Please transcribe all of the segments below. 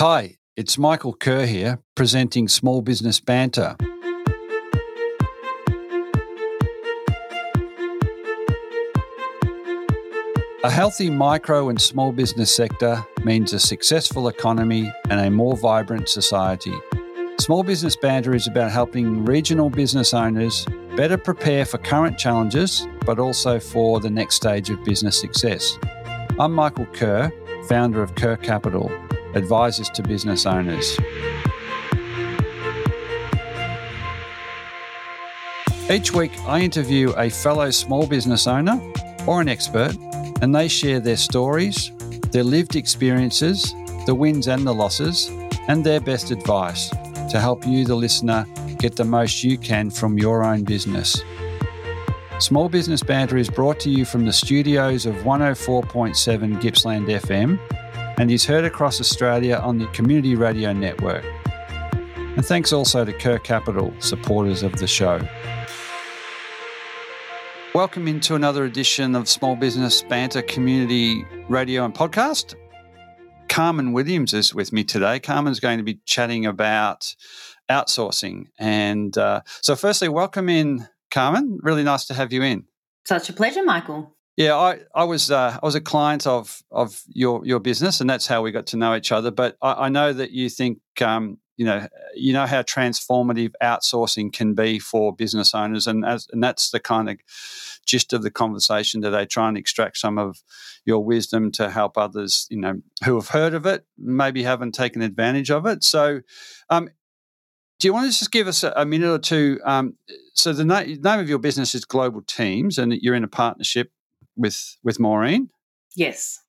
Hi, it's Michael Kerr here, presenting Small Business Banter. A healthy micro and small business sector means a successful economy and a more vibrant society. Small Business Banter is about helping regional business owners better prepare for current challenges, but also for the next stage of business success. I'm Michael Kerr, founder of Kerr Capital, advisors to business owners. Each week, I interview a fellow small business owner or an expert, and they share their stories, their lived experiences, the wins and the losses, and their best advice to help you, the listener, get the most you can from your own business. Small Business Banter is brought to you from the studios of 104.7 Gippsland FM and is heard across Australia on the Community Radio Network. And thanks also to Kerr Capital, supporters of the show. Welcome into another edition of Small Business Banter Community Radio and Podcast. Carmen Williams is with me today. Carmen's going to be chatting about outsourcing. And uh, so, firstly, welcome in, Carmen. Really nice to have you in. Such a pleasure, Michael. Yeah, I, I was uh, I was a client of of your your business, and that's how we got to know each other. But I, I know that you think um, you know you know how transformative outsourcing can be for business owners, and as and that's the kind of gist of the conversation today. Try and extract some of your wisdom to help others, you know, who have heard of it, maybe haven't taken advantage of it. So, um, do you want to just give us a, minute or two? Um, so the na- name of your business is Global Teams, and you're in a partnership with with Maureen. Yes.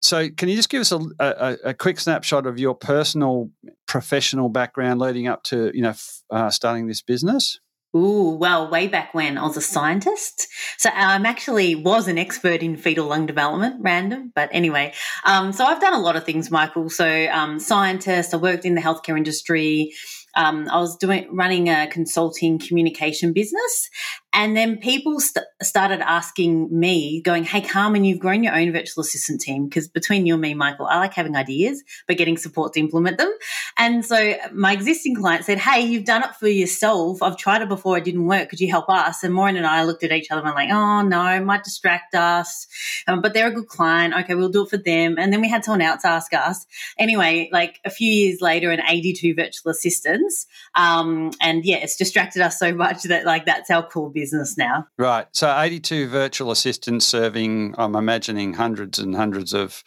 So, can you just give us a, a, a, quick snapshot of your personal professional background leading up to you know uh, starting this business? Ooh, well, way back when I was a scientist. So I'm actually was an expert in fetal lung development, random. But anyway, um, so I've done a lot of things, Michael. So um, scientist, I worked in the healthcare industry um, I was doing running a consulting communication business, and then people st- started asking me, going, "Hey, Carmen, you've grown your own virtual assistant team because between you and me, Michael, I like having ideas, but getting support to implement them." And so my existing client said, "Hey, you've done it for yourself. I've tried it before; it didn't work. Could you help us?" And Maureen and I looked at each other and like, "Oh no, it might distract us." Um, but they're a good client. Okay, we'll do it for them. And then we had someone else ask us. Anyway, like a few years later, an 82 virtual assistants um, and yeah, it's distracted us so much that like that's our core business now. Right. So 82 virtual assistants serving, I'm imagining hundreds and hundreds of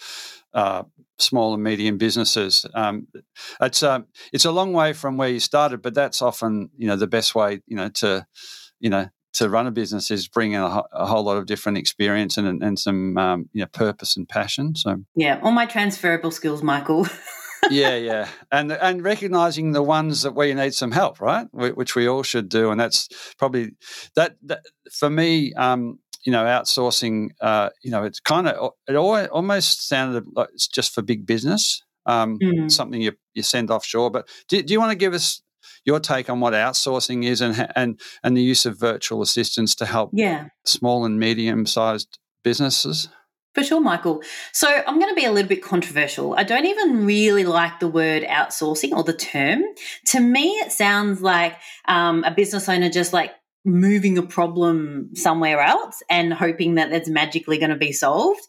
uh, small and medium businesses. Um, it's a um, it's a long way from where you started, but that's often you know the best way you know to you know to run a business is bringing a, a whole lot of different experience and and some um, you know purpose and passion. So yeah, all my transferable skills, Michael. yeah, yeah, and and recognizing the ones that we need some help, right? Which we all should do, and that's probably that, that for me. Um, you know, outsourcing. Uh, you know, it's kind of it almost sounded like it's just for big business. Um, mm. Something you you send offshore. But do, do you want to give us your take on what outsourcing is and and and the use of virtual assistants to help yeah. small and medium sized businesses? For sure, Michael. So I'm going to be a little bit controversial. I don't even really like the word outsourcing or the term. To me, it sounds like um, a business owner just like moving a problem somewhere else and hoping that that's magically going to be solved.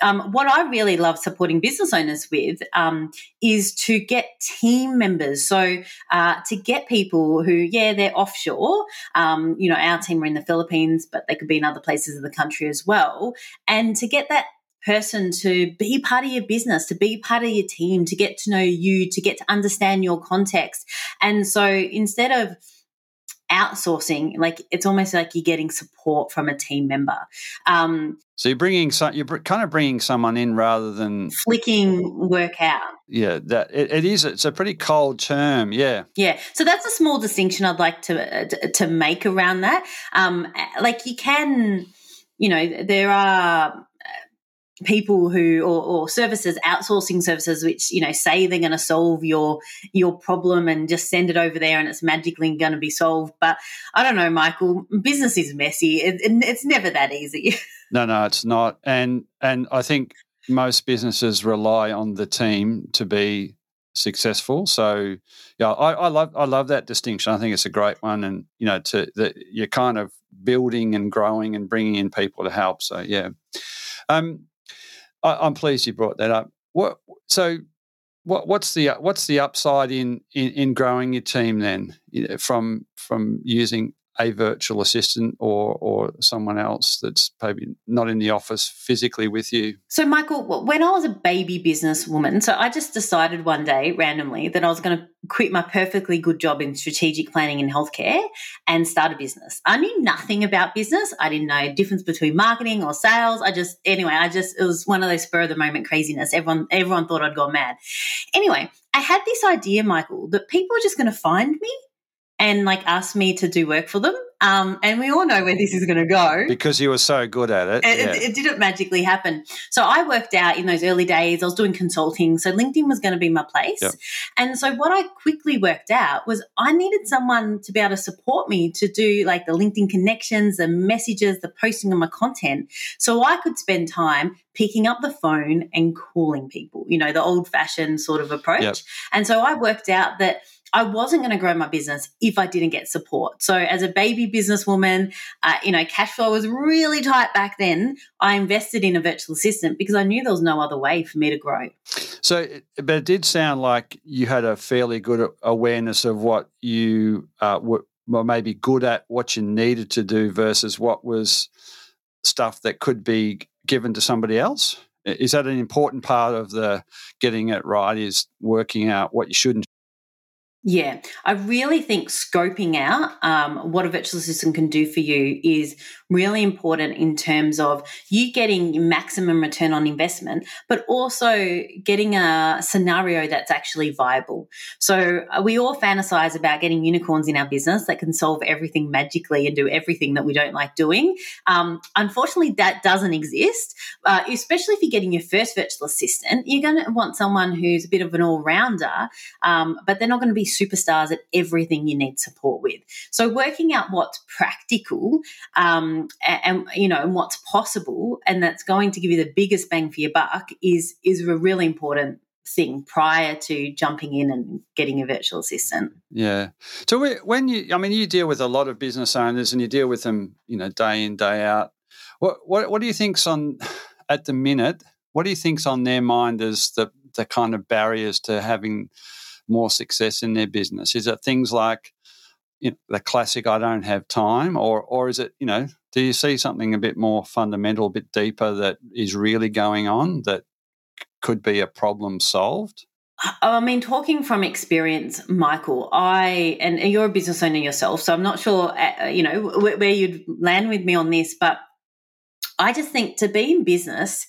Um, what I really love supporting business owners with um, is to get team members. So uh, to get people who, yeah, they're offshore. Um, you know, our team are in the Philippines, but they could be in other places of the country as well. And to get that person to be part of your business, to be part of your team, to get to know you, to get to understand your context. And so instead of outsourcing, like it's almost like you're getting support from a team member. Um, so you're bringing some, you're kind of bringing someone in rather than flicking work out. Yeah, that it, it is. It's a pretty cold term. Yeah, yeah. So that's a small distinction I'd like to to make around that. Um, like you can, you know, there are people who or, or, services outsourcing services which you know say they're going to solve your your problem and just send it over there and it's magically going to be solved but i don't know michael business is messy it, it, it's never that easy no no it's not and and i think most businesses rely on the team to be successful. So yeah, I, I, love I love that distinction. I think it's a great one, and you know, to that you're kind of building and growing and bringing in people to help. So yeah, um, I, am pleased you brought that up. What so. What, what's the what's the upside in, in, in growing your team then from from using a virtual assistant or or someone else that's maybe not in the office physically with you. So Michael, when I was a baby businesswoman, so I just decided one day randomly that I was going to quit my perfectly good job in strategic planning and healthcare and start a business. I knew nothing about business. I didn't know the difference between marketing or sales. I just anyway, I just it was one of those spur of the moment craziness. Everyone everyone thought I'd gone mad. Anyway, I had this idea, Michael, that people are just going to find me and like asked me to do work for them. Um, and we all know where this is going to go because you were so good at it. It, yeah. it. it, didn't magically happen. So I worked out in those early days. I was doing consulting, so LinkedIn was going to be my place. Yep. And so what I quickly worked out was I needed someone to be able to support me to do like the LinkedIn connections, the messages, the posting of my content, so I could spend time picking up the phone and calling people. You know, the old-fashioned sort of approach. Yep. And so I worked out that I wasn't going to grow my business if I didn't get support. So, as a baby businesswoman, uh, you know, cash flow was really tight back then. I invested in a virtual assistant because I knew there was no other way for me to grow. So, but it did sound like you had a fairly good awareness of what you uh, were, maybe good at, what you needed to do versus what was stuff that could be given to somebody else. Is that an important part of the getting it right? Is working out what you should and yeah, I really think scoping out um, what a virtual assistant can do for you is really important in terms of you getting maximum return on investment, but also getting a scenario that's actually viable. So uh, we all fantasize about getting unicorns in our business that can solve everything magically and do everything that we don't like doing. Um, unfortunately, that doesn't exist, uh, especially if you're getting your first virtual assistant. You're going to want someone who's a bit of an all rounder, um, but they're not going to be superstars at everything you need support with. So, working out what's practical um, and, and, you know and what's possible, and that's going to give you the biggest bang for your buck is is a really important thing prior to jumping in and getting a virtual assistant. Yeah. So when you, I mean, you deal with a lot of business owners and you deal with them, you know, day in day out. What what what do you think's on at the minute? What do you think's on their mind as the the kind of barriers to having more success in their business? Is it things like you know, the classic "I don't have time," or or is it you know, do you see something a bit more fundamental, a bit deeper that is really going on that could be a problem solved? I mean, talking from experience, Michael, I and you're a business owner yourself, so I'm not sure, uh, you know, where you'd land with me on this, but I just think to be in business,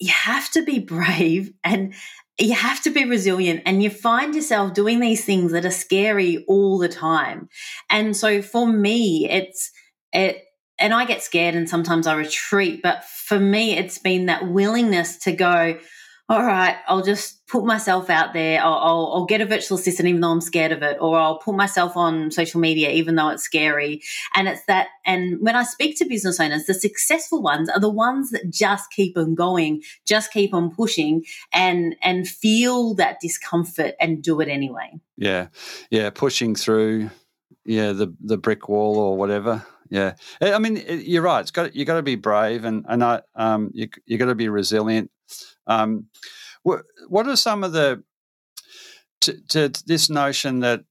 you have to be brave and you have to be resilient and you find yourself doing these things that are scary all the time. And so for me, it's, it, and I get scared and sometimes I retreat, but for me, it's been that willingness to go, all right, I'll just put myself out there. I'll, I'll, I'll, get a virtual assistant even though I'm scared of it, or I'll put myself on social media even though it's scary. And it's that. And when I speak to business owners, the successful ones are the ones that just keep on going, just keep on pushing, and and feel that discomfort and do it anyway. Yeah, yeah, pushing through. Yeah, the the brick wall or whatever. Yeah, I mean, you're right. It's got you got to be brave, and and I, um, you you got to be resilient um, what, are some of the to, to this notion that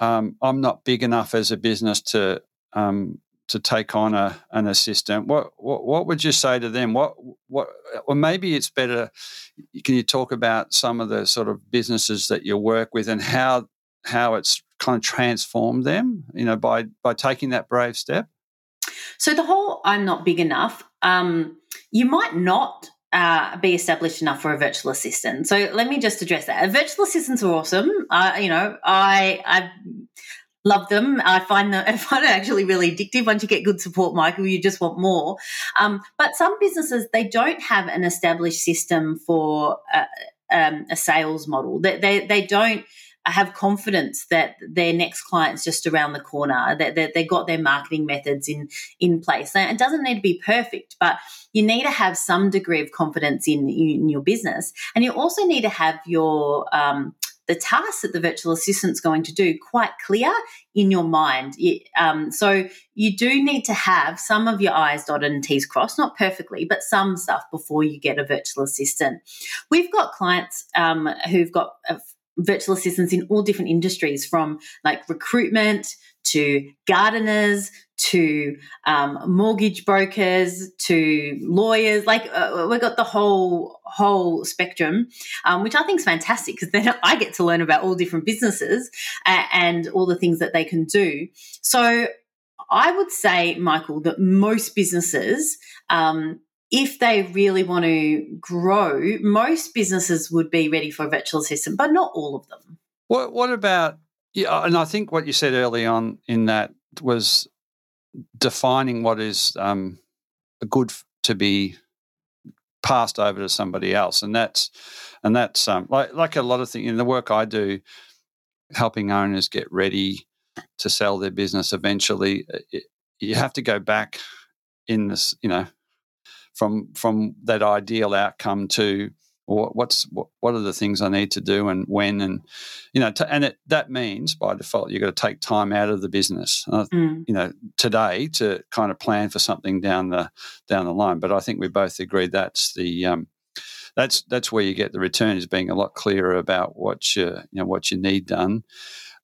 um, I'm not big enough as a business to um, to take on a, an assistant? What, what, what would you say to them? What what or maybe it's better. Can you talk about some of the sort of businesses that you work with and how how it's kind of transformed them? You know, by by taking that brave step. So the whole "I'm not big enough." Um, you might not uh, be established enough for a virtual assistant. So let me just address that. Virtual assistants are awesome. Uh, you know, I I love them. I find them I find it actually really addictive. Once you get good support, Michael, you just want more. Um, but some businesses they don't have an established system for uh, um, a sales model. They, they they don't have confidence that their next client's just around the corner, that, that they got their marketing methods in in place. And it doesn't need to be perfect, but you need to have some degree of confidence in, in your business, and you also need to have your um, the tasks that the virtual assistant's going to do quite clear in your mind. Um, so you do need to have some of your I's dotted and T's crossed, not perfectly, but some stuff before you get a virtual assistant. We've got clients um, who've got uh, virtual assistants in all different industries from like recruitment to gardeners to um, mortgage brokers to lawyers like uh, we've got the whole whole spectrum um, which i think is fantastic because then i get to learn about all different businesses and, and all the things that they can do. So i would say michael that most businesses um, if they really want to grow, most businesses would be ready for a virtual assistant, but not all of them. What What about? Yeah, and I think what you said early on in that was defining what is um, good to be passed over to somebody else, and that's and that's um, like like a lot of things in the work I do, helping owners get ready to sell their business eventually. It, you have to go back in this, you know, from from that ideal outcome to what's what, what are the things I need to do and when and you know to, and it, that means by default you've got to take time out of the business. Uh, mm. you know today to kind of plan for something down the down the line. But I think we both agree that's the um, that's that's where you get the return is being a lot clearer about what you you know what you need done.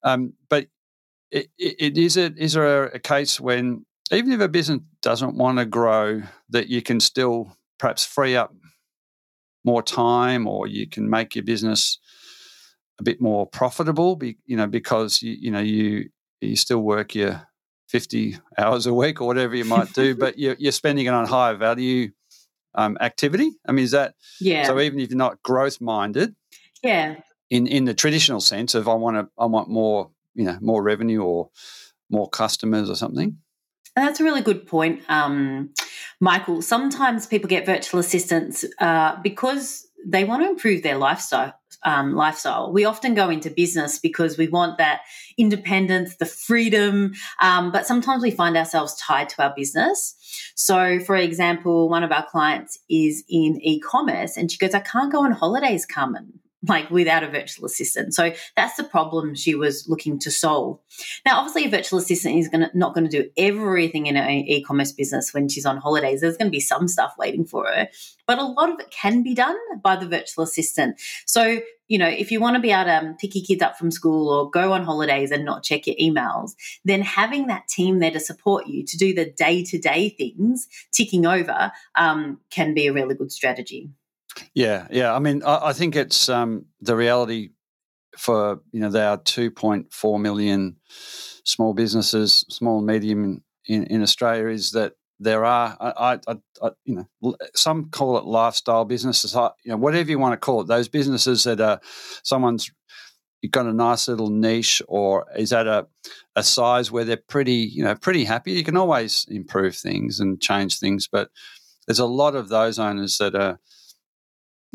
Um, but it, it, it is it is there a, a case when even if a business doesn't want to grow, that you can still perhaps free up more time, or you can make your business a bit more profitable. Be, you know, because you you know you you still work your fifty hours a week or whatever you might do, but you're, you're spending it on higher value um, activity. I mean, is that yeah? So even if you're not growth minded, yeah, in in the traditional sense of I want to I want more you know more revenue or more customers or something that's a really good point, um, Michael. Sometimes people get virtual assistants uh, because they want to improve their lifestyle. Um, lifestyle. We often go into business because we want that independence, the freedom, um, but sometimes we find ourselves tied to our business. So, for example, one of our clients is in e commerce and she goes, I can't go on holidays, Carmen like without a virtual assistant. So that's the problem she was looking to solve. Now, obviously, a virtual assistant is gonna, not going to do everything in an e-commerce business when she's on holidays. There's going to be some stuff waiting for her, but a lot of it can be done by the virtual assistant. So you know, if you want to be able to um, pick your kids up from school or go on holidays and not check your emails, then having that team there to support you to do the day to day things ticking over um, can be a really good strategy. Yeah, yeah. I mean, I, I think it's um, the reality for you know there are 2.4 million small businesses, small and medium in, in Australia, is that there are I, I, I, you know some call it lifestyle businesses. You know whatever you want to call it, those businesses that are someone's got a nice little niche or is at a, a size where they're pretty you know pretty happy. You can always improve things and change things, but there's a lot of those owners that are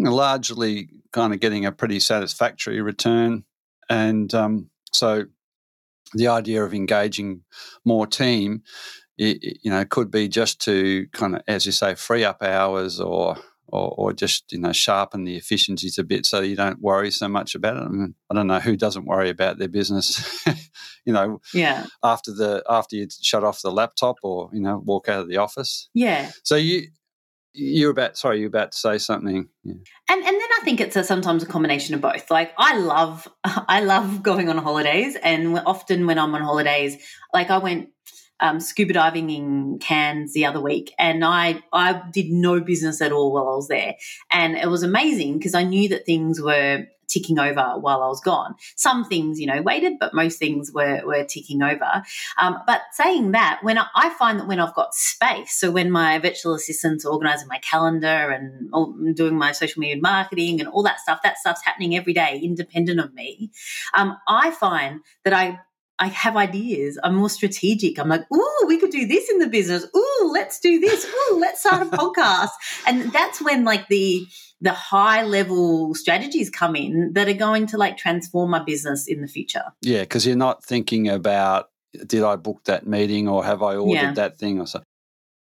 largely kind of getting a pretty satisfactory return. And um, so the idea of engaging more team, it, you know, could be just to kind of, as you say, free up hours or, or, or just, you know, sharpen the efficiencies a bit so you don't worry so much about it. I, mean, I don't know who doesn't worry about their business, you know, yeah. after the, after you shut off the laptop or, you know, walk out of the office. Yeah. So you, you're about sorry you're about to say something. Yeah. and and then i think it's a, sometimes a combination of both. Like i love i love going on holidays. And often when i'm on holidays like i went um, scuba diving in Cairns the other week, and I I did no business at all while I was there, and it was amazing because I knew that things were ticking over while I was gone. Some things, you know, waited, but most things were, were ticking over. Um, but saying that, when I, I, find that when I've got space, so when my virtual assistant's organizing my calendar and doing my social media marketing and all that stuff, that stuff's happening every day, independent of me. Um, I find that I I have ideas. I'm more strategic. I'm like, ooh, we could do this in the business. Ooh, let's do this. Ooh, let's start a podcast. And that's when like the the high level strategies come in that are going to like transform my business in the future. Yeah, because you're not thinking about did I book that meeting or have I ordered yeah. that thing or so.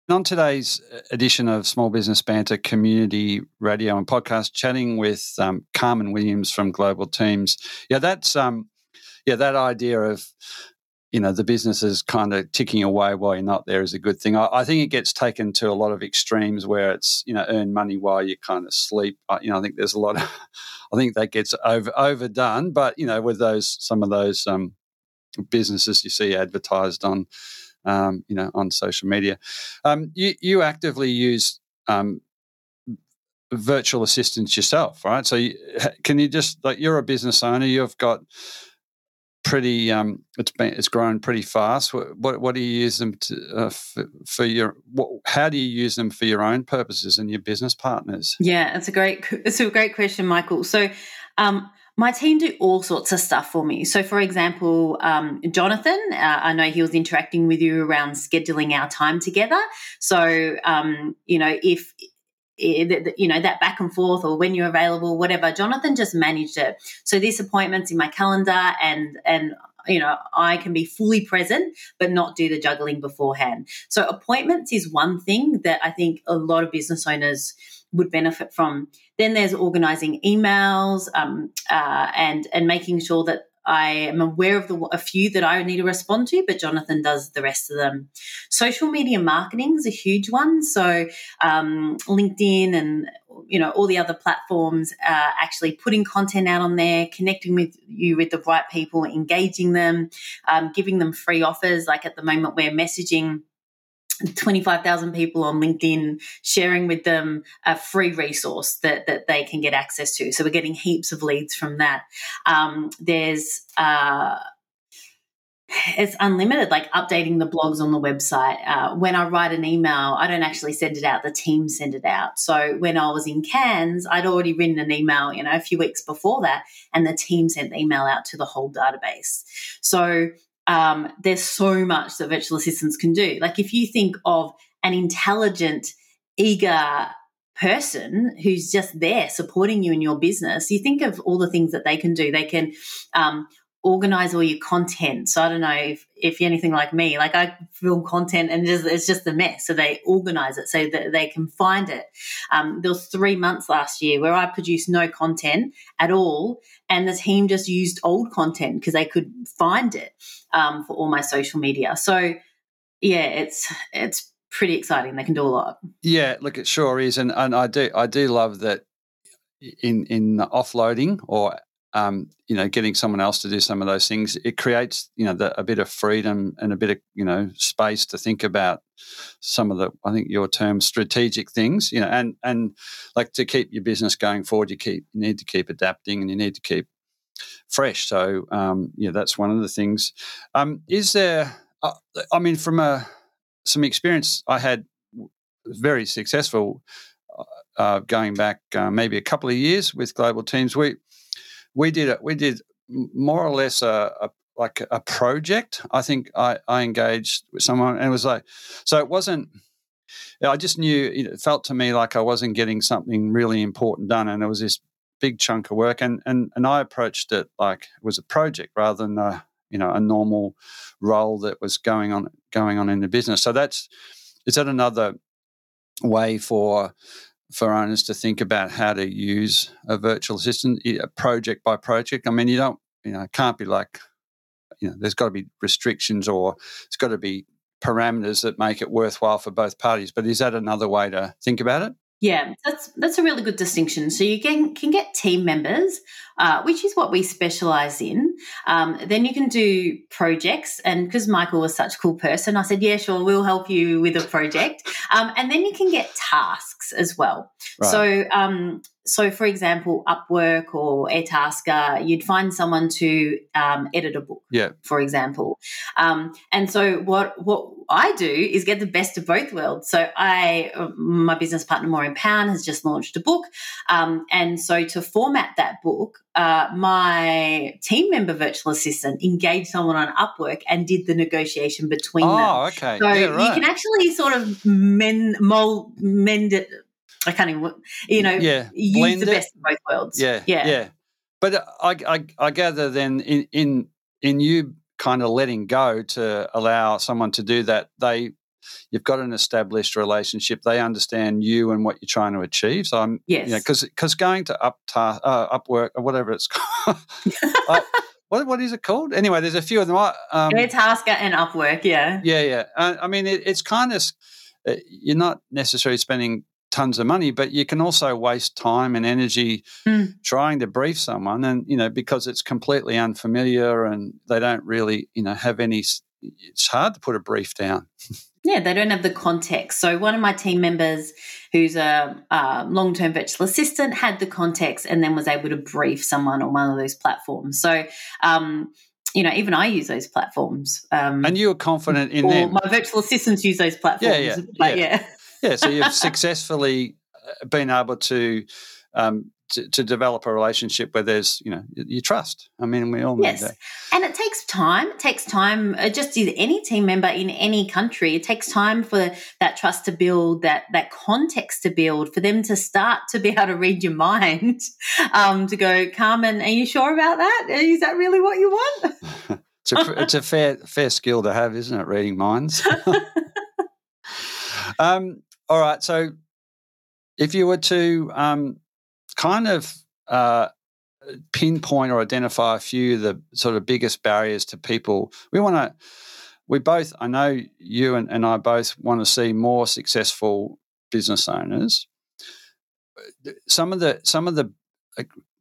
On today's edition of Small Business Banter Community Radio and Podcast, chatting with um, Carmen Williams from Global Teams. Yeah, that's um, yeah, that idea of you know the business is kind of ticking away while you're not there is a good thing. I, I, think it gets taken to a lot of extremes where it's you know earn money while you kind of sleep. I, you know, I think there's a lot of I think that gets over overdone. But you know, with those some of those um, businesses you see advertised on um, you know, on social media. Um, you, you actively use um, virtual assistants yourself, right? So you, can you just like you're a business owner, you've got pretty um, it's been it's grown pretty fast. What what, what do you use them to, uh, for, for, your what, how do you use them for your own purposes and your business partners? Yeah, it's a great it's a great question, Michael. So. Um, my team do all sorts of stuff for me. So, for example, um, Jonathan, uh, I know he was interacting with you around scheduling our time together. So, um, you know, if you know that back and forth or when you're available whatever. Jonathan just managed it. So this appointments in my calendar and and you know i can be fully present but not do the juggling beforehand. So appointments is one thing that i think a lot of business owners would benefit from. Then there's organizing emails um, uh, and and making sure that I am aware of the a few that I need to respond to, but Jonathan does the rest of them. Social media marketing is a huge one. So um, LinkedIn and you know all the other platforms, uh, actually putting content out on there, connecting with you with the right people, engaging them, um, giving them free offers. Like at the moment, we're messaging 25,000 people on LinkedIn sharing with them a free resource that, that they can get access to. So we're getting heaps of leads from that. Um, there's, uh, it's unlimited, like updating the blogs on the website. Uh, when I write an email, I don't actually send it out, the team send it out. So when I was in Cairns, I'd already written an email, you know, a few weeks before that, and the team sent the email out to the whole database. So um, there's so much that virtual assistants can do. Like if you think of an intelligent, eager person who's just there supporting you in your business, you think of all the things that they can do. They can um, organize all your content. So I don't know if, if you're anything like me, like I film content and it's just, it's just a mess. So they organize it so that they can find it. Um, there was three months last year where I produced no content at all. And the team just used old content because they could find it um, for all my social media. So yeah, it's, it's pretty exciting. They can do a lot. Yeah, look, it sure is. And, and I do, I do love that in, in offloading or um, you know, getting someone else to do some of those things, it creates, you know, the, a bit of freedom and a bit of, you know, space to think about some of the, I think your term, strategic things, you know, and and like to keep your business going forward, you keep you need to keep adapting and you need to keep fresh. So, um, yeah, that's one of the things. Um, is there? Uh, I mean, from a some experience I had, very successful. Uh, uh going back uh, maybe a couple of years with global teams, we we did it. We did more or less a, a like a project. I think I, I engaged with someone, and it was like, so it wasn't. I just knew it felt to me like I wasn't getting something really important done, and it was this big chunk of work, and and and I approached it like it was a project rather than a you know a normal role that was going on going on in the business. So that's is that another way for for owners to think about how to use a virtual assistant project by project. I mean, you don't, you know, it can't be like, you know, there's got to be restrictions or it's got to be parameters that make it worthwhile for both parties. But is that another way to think about it? Yeah, that's that's a really good distinction. So you can can get team members, uh, which is what we specialize in. Um, then you can do projects, and because Michael was such a cool person, I said, "Yeah, sure, we'll help you with a project." Um, and then you can get tasks as well. Right. So um, so, for example, Upwork or Airtasker, you'd find someone to um, edit a book, yeah. for example. Um, and so, what what I do is get the best of both worlds. So, I my business partner Maureen Pound has just launched a book, um, and so to format that book, uh, my team member virtual assistant engaged someone on Upwork and did the negotiation between oh, them. okay. So yeah, right. you can actually sort of mend, mold, mend it. I can't even, you know, yeah. use Blend the it. best of both worlds. Yeah, yeah, yeah. But I, I, I gather then in in in you kind of letting go to allow someone to do that, they you've got an established relationship. They understand you and what you're trying to achieve. So I'm, Yes. you know, because because going to up ta- uh, Upwork or whatever it's called. I- what what is it called? Anyway, there's a few of them. I, Um, Airtasker and Upwork. Yeah. yeah, yeah. Uh, I mean, it, it's kind of uh, you're not necessarily spending tons of money, but you can also waste time and energy Mm. trying to brief someone, and you know because it's completely unfamiliar and they don't really you know have any. It's hard to put a brief down. Yeah, they don't have the context. So one of my team members, who's a, uh long-term virtual assistant, had the context and then was able to brief someone on one of those platforms. So, um, you know, even I use those platforms. Um, And you are confident in or them. my virtual assistants use those platforms. yeah, But yeah. yeah. Yeah, so you've successfully uh, been able to. Um, to, to develop a relationship where there's, you know, you trust. I mean, we all need Yes. that. And it takes time. It takes time. uh, Just as any team member in any country, it takes time for that trust to build, that that context to build, for them to start to be able to read your mind, um, to go, Carmen, are you sure about that? Is that really what you want? It's a, it's a fair fair skill to have, isn't it? Reading minds. um, all right. So, if you were to um, kind of uh, pinpoint or identify a few of the sort of biggest barriers to people, we want to. We both, I know you and, and I both want to see more successful business owners. Some of the some of the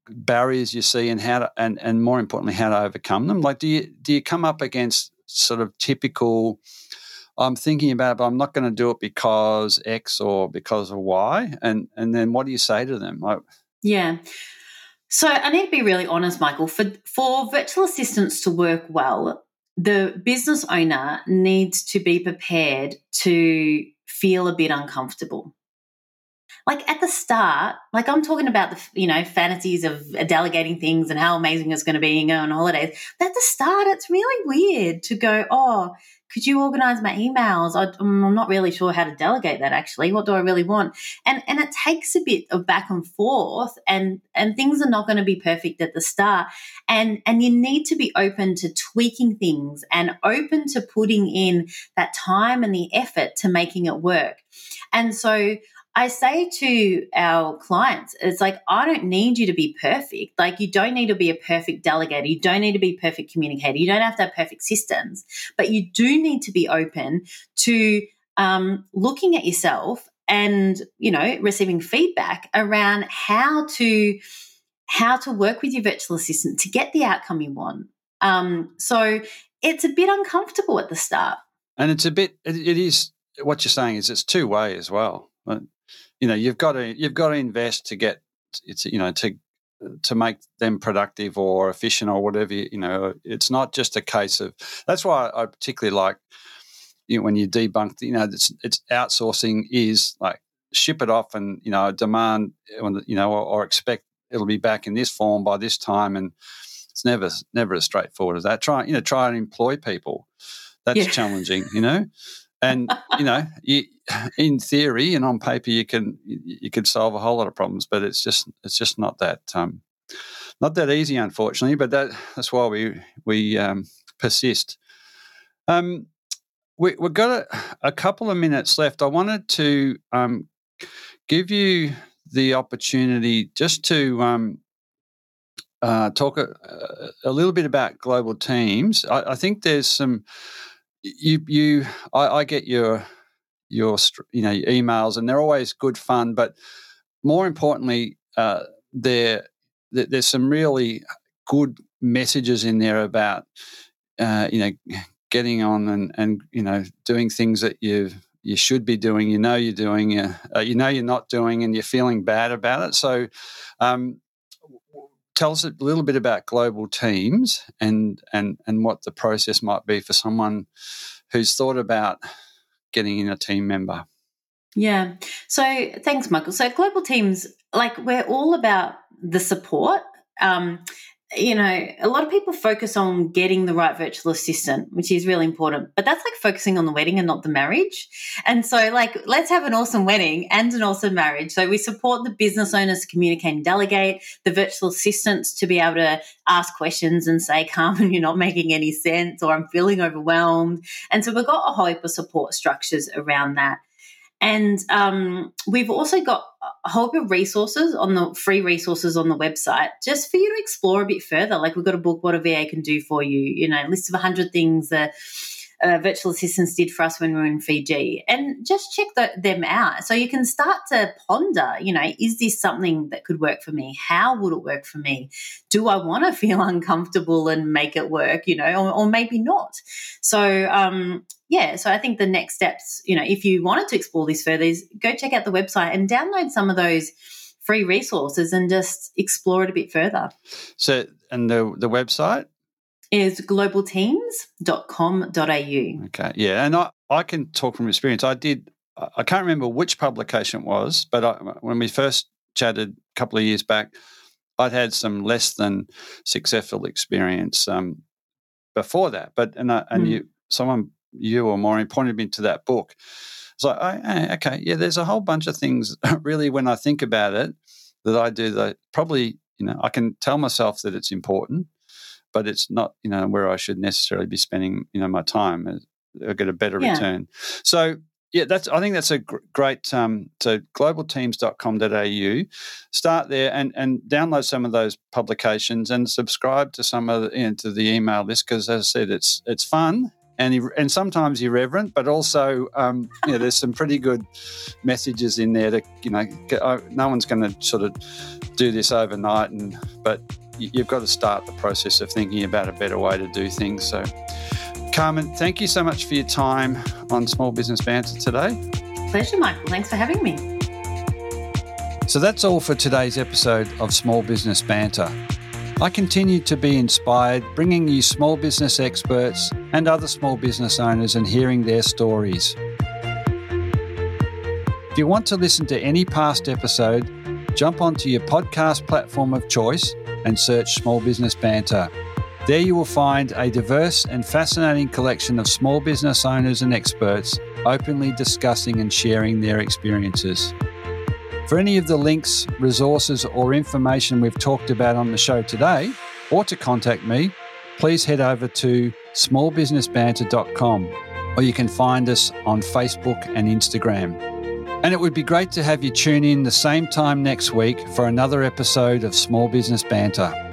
barriers you see and how to, and and more importantly how to overcome them like do you do you come up against sort of typical i'm thinking about it but i'm not going to do it because x or because of y and and then what do you say to them like Yeah. So I need to be really honest, Michael. For for virtual assistants to work well, the business owner needs to be prepared to feel a bit uncomfortable. Like at the start, like I'm talking about the you know fantasies of delegating things and how amazing it's going to be and going on holidays. But at the start, it's really weird to go, oh, could you organize my emails? Mm, I'm not really sure how to delegate that. Actually, what do I really want? and and it takes a bit of back and forth and and things are not going to be perfect at the start and and you need to be open to tweaking things and open to putting in that time and the effort to making it work and so I say to our clients, it's like, I don't need you to be perfect. Like, you don't need to be a perfect delegator. You don't need to be perfect communicator. You don't have to have perfect systems, but you do need to be open to um, looking at yourself and you know receiving feedback around how to how to work with your virtual assistant to get the outcome you want um, so it's a bit uncomfortable at the start and it's a bit it, is what you're saying is it's two way as well you know you've got to you've got to invest to get it's you know to to make them productive or efficient or whatever you know it's not just a case of that's why i particularly like you know, when you debunk you know it's, it's outsourcing is like ship it off and you know demand you know or, or expect it'll be back in this form by this time and it's never never as straightforward as that. Try you know try and employ people. That's Yeah. challenging you know and you know you, in theory and on paper you can you, could solve a whole lot of problems but it's just it's just not that um not that easy unfortunately but that that's why we we um persist um we, we've got a, a couple of minutes left i wanted to um give you the opportunity just to um uh, talk a, a little bit about global teams. I, I think there's some you you I, I get your your you know your emails and they're always good fun, but more importantly, uh, there there- there's some really good messages in there about uh, you know getting on and and you know doing things that you've you should be doing, you know you're doing, uh, you know you're not doing, and you're feeling bad about it. So, um, tell us a little bit about global teams and and and what the process might be for someone who's thought about getting in a team member. Yeah. So thanks, Michael. So global teams, like we're all about the support. Um, you know, a lot of people focus on getting the right virtual assistant, which is really important, but that's like focusing on the wedding and not the marriage. And so, like, let's have an awesome wedding and an awesome marriage. So, we support the business owners to communicate and delegate, the virtual assistants to be able to ask questions and say, Carmen, you're not making any sense, or I'm feeling overwhelmed. And so, we've got a whole heap of support structures around that. And um, we've also got a whole heap of resources on the free resources on the website just for you to explore a bit further. Like we've got a book, What a VA Can Do For You, you know, list of 100 things that uh, virtual assistants did for us when we were in Fiji, and just check the, them out. So you can start to ponder, you know, is this something that could work for me? How would it work for me? Do I want to feel uncomfortable and make it work, you know, or, or maybe not? So, um, yeah, so I think the next steps, you know, if you wanted to explore this further, is go check out the website and download some of those free resources and just explore it a bit further. So, and the the website is globalteams.com.au. Okay, yeah, and I I can talk from experience. I did. I can't remember which publication it was, but I, when we first chatted a couple of years back, I'd had some less than successful experience um, before that. But and I, and mm. you, someone you or Maureen pointed me to that book. It's like, oh, okay, yeah, there's a whole bunch of things really when I think about it that I do that probably, you know, I can tell myself that it's important, but it's not, you know, where I should necessarily be spending, you know, my time. I get a better yeah. return. So yeah, that's. I think that's a gr- great. Um, so globalteams.com.au, start there and and download some of those publications and subscribe to some of the, you know, to the email list because, as I said, it's it's fun and and sometimes irreverent, but also um, you know, there's some pretty good messages in there. To you know, uh, no one's going to sort of do this overnight, and but you've got to start the process of thinking about a better way to do things. So, Carmen, thank you so much for your time on Small Business Banter today. Pleasure, Michael. Thanks for having me. So that's all for today's episode of Small Business Banter. I continue to be inspired bringing you small business experts and other small business owners and hearing their stories. If you want to listen to any past episode, jump onto your podcast platform of choice and search Small Business Banter. There you will find a diverse and fascinating collection of small business owners and experts openly discussing and sharing their experiences. For any of the links, resources, or information we've talked about on the show today, or to contact me, please head over to smallbusinessbanter.com or you can find us on Facebook and Instagram. And it would be great to have you tune in the same time next week for another episode of Small Business Banter.